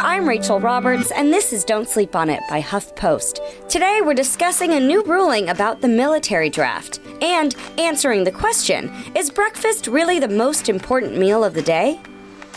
I'm Rachel Roberts, and this is Don't Sleep on It by HuffPost. Today, we're discussing a new ruling about the military draft and answering the question Is breakfast really the most important meal of the day?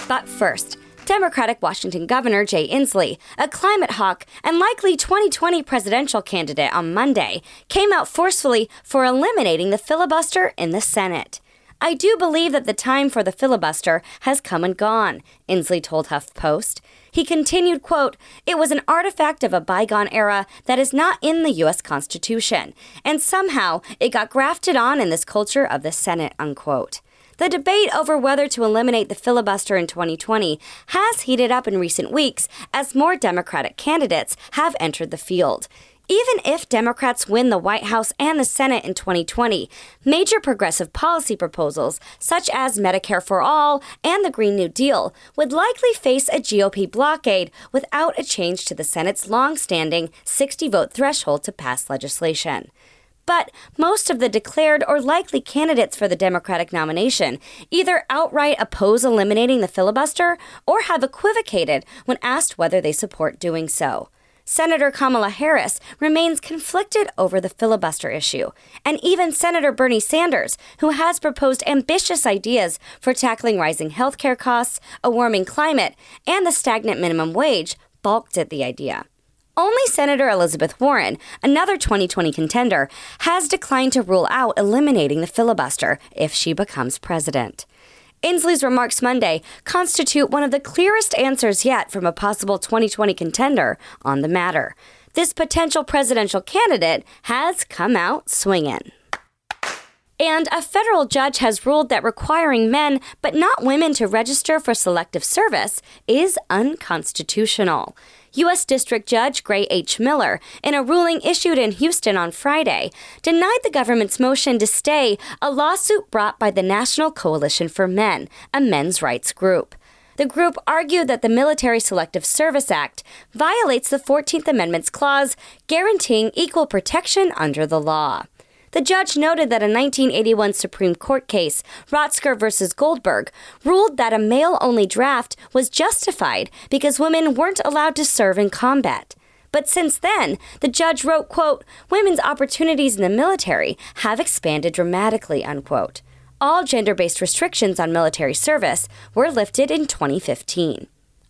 But first, Democratic Washington Governor Jay Inslee, a climate hawk and likely 2020 presidential candidate on Monday, came out forcefully for eliminating the filibuster in the Senate. I do believe that the time for the filibuster has come and gone, Inslee told HuffPost. He continued, quote, It was an artifact of a bygone era that is not in the U.S. Constitution, and somehow it got grafted on in this culture of the Senate, unquote. The debate over whether to eliminate the filibuster in 2020 has heated up in recent weeks as more Democratic candidates have entered the field. Even if Democrats win the White House and the Senate in 2020, major progressive policy proposals, such as Medicare for All and the Green New Deal, would likely face a GOP blockade without a change to the Senate's long standing 60 vote threshold to pass legislation. But most of the declared or likely candidates for the Democratic nomination either outright oppose eliminating the filibuster or have equivocated when asked whether they support doing so. Senator Kamala Harris remains conflicted over the filibuster issue, and even Senator Bernie Sanders, who has proposed ambitious ideas for tackling rising healthcare costs, a warming climate, and the stagnant minimum wage, balked at the idea. Only Senator Elizabeth Warren, another 2020 contender, has declined to rule out eliminating the filibuster if she becomes president. Inslee's remarks Monday constitute one of the clearest answers yet from a possible 2020 contender on the matter. This potential presidential candidate has come out swinging. And a federal judge has ruled that requiring men, but not women, to register for selective service is unconstitutional. U.S. District Judge Gray H. Miller, in a ruling issued in Houston on Friday, denied the government's motion to stay a lawsuit brought by the National Coalition for Men, a men's rights group. The group argued that the Military Selective Service Act violates the 14th Amendment's clause guaranteeing equal protection under the law. The judge noted that a 1981 Supreme Court case, Rostker v. Goldberg, ruled that a male only draft was justified because women weren't allowed to serve in combat. But since then, the judge wrote, quote, women's opportunities in the military have expanded dramatically, unquote. All gender based restrictions on military service were lifted in 2015.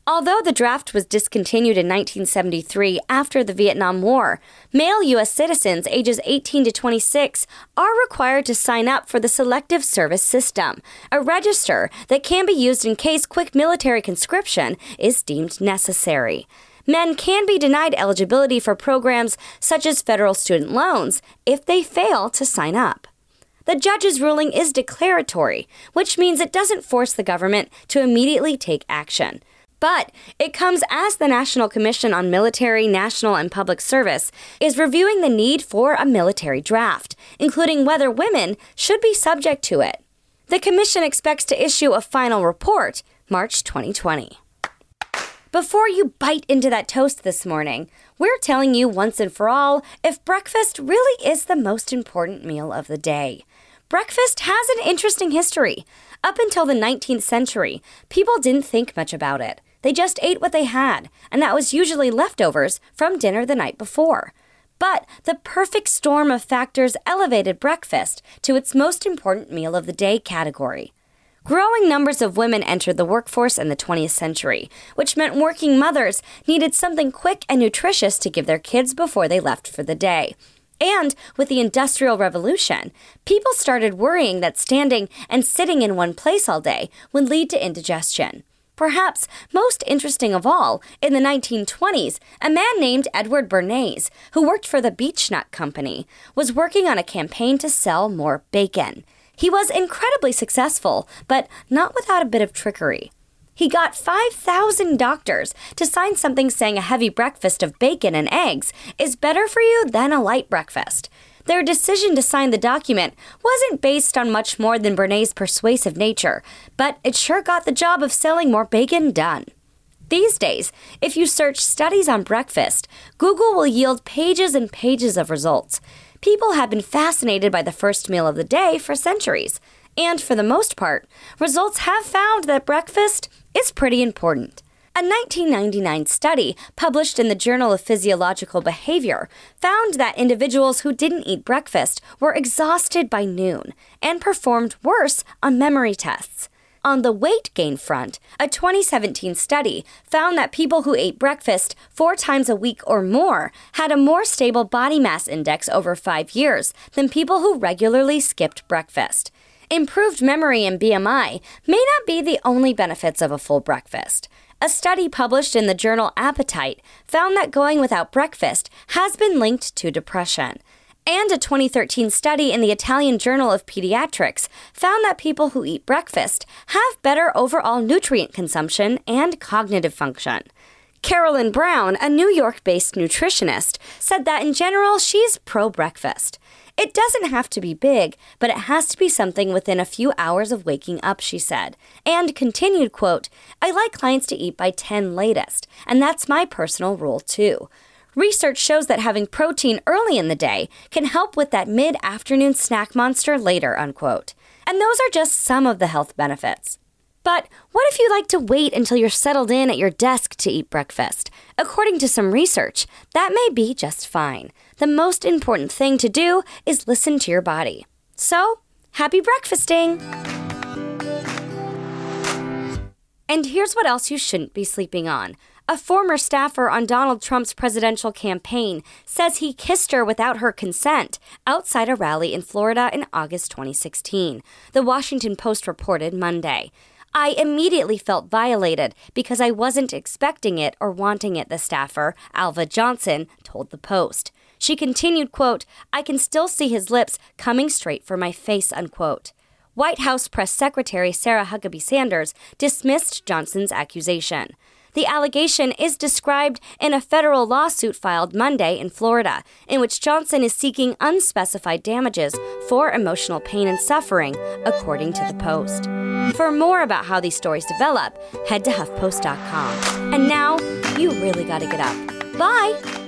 Although the draft was discontinued in 1973 after the Vietnam War, male U.S. citizens ages 18 to 26 are required to sign up for the Selective Service System, a register that can be used in case quick military conscription is deemed necessary. Men can be denied eligibility for programs such as federal student loans if they fail to sign up. The judge's ruling is declaratory, which means it doesn't force the government to immediately take action. But it comes as the National Commission on Military, National, and Public Service is reviewing the need for a military draft, including whether women should be subject to it. The Commission expects to issue a final report March 2020. Before you bite into that toast this morning, we're telling you once and for all if breakfast really is the most important meal of the day. Breakfast has an interesting history. Up until the 19th century, people didn't think much about it. They just ate what they had, and that was usually leftovers from dinner the night before. But the perfect storm of factors elevated breakfast to its most important meal of the day category. Growing numbers of women entered the workforce in the 20th century, which meant working mothers needed something quick and nutritious to give their kids before they left for the day. And with the Industrial Revolution, people started worrying that standing and sitting in one place all day would lead to indigestion. Perhaps most interesting of all, in the 1920s, a man named Edward Bernays, who worked for the Beech-Nut Company, was working on a campaign to sell more bacon. He was incredibly successful, but not without a bit of trickery. He got 5,000 doctors to sign something saying a heavy breakfast of bacon and eggs is better for you than a light breakfast. Their decision to sign the document wasn't based on much more than Bernays' persuasive nature, but it sure got the job of selling more bacon done. These days, if you search studies on breakfast, Google will yield pages and pages of results. People have been fascinated by the first meal of the day for centuries, and for the most part, results have found that breakfast is pretty important. A A 1999 study published in the Journal of Physiological Behavior found that individuals who didn't eat breakfast were exhausted by noon and performed worse on memory tests. On the weight gain front, a 2017 study found that people who ate breakfast four times a week or more had a more stable body mass index over five years than people who regularly skipped breakfast. Improved memory and BMI may not be the only benefits of a full breakfast. A study published in the journal Appetite found that going without breakfast has been linked to depression. And a 2013 study in the Italian Journal of Pediatrics found that people who eat breakfast have better overall nutrient consumption and cognitive function. Carolyn Brown, a New York based nutritionist, said that in general she's pro breakfast. It doesn't have to be big, but it has to be something within a few hours of waking up, she said. And continued, quote, I like clients to eat by 10 latest, and that's my personal rule too. Research shows that having protein early in the day can help with that mid afternoon snack monster later, unquote. And those are just some of the health benefits. But what if you like to wait until you're settled in at your desk to eat breakfast? According to some research, that may be just fine. The most important thing to do is listen to your body. So, happy breakfasting! And here's what else you shouldn't be sleeping on. A former staffer on Donald Trump's presidential campaign says he kissed her without her consent outside a rally in Florida in August 2016. The Washington Post reported Monday. I immediately felt violated because I wasn't expecting it or wanting it, the staffer, Alva Johnson, told the Post. She continued, quote, I can still see his lips coming straight for my face, unquote. White House Press Secretary Sarah Huckabee Sanders dismissed Johnson's accusation. The allegation is described in a federal lawsuit filed Monday in Florida, in which Johnson is seeking unspecified damages for emotional pain and suffering, according to the Post. For more about how these stories develop, head to HuffPost.com. And now, you really gotta get up. Bye!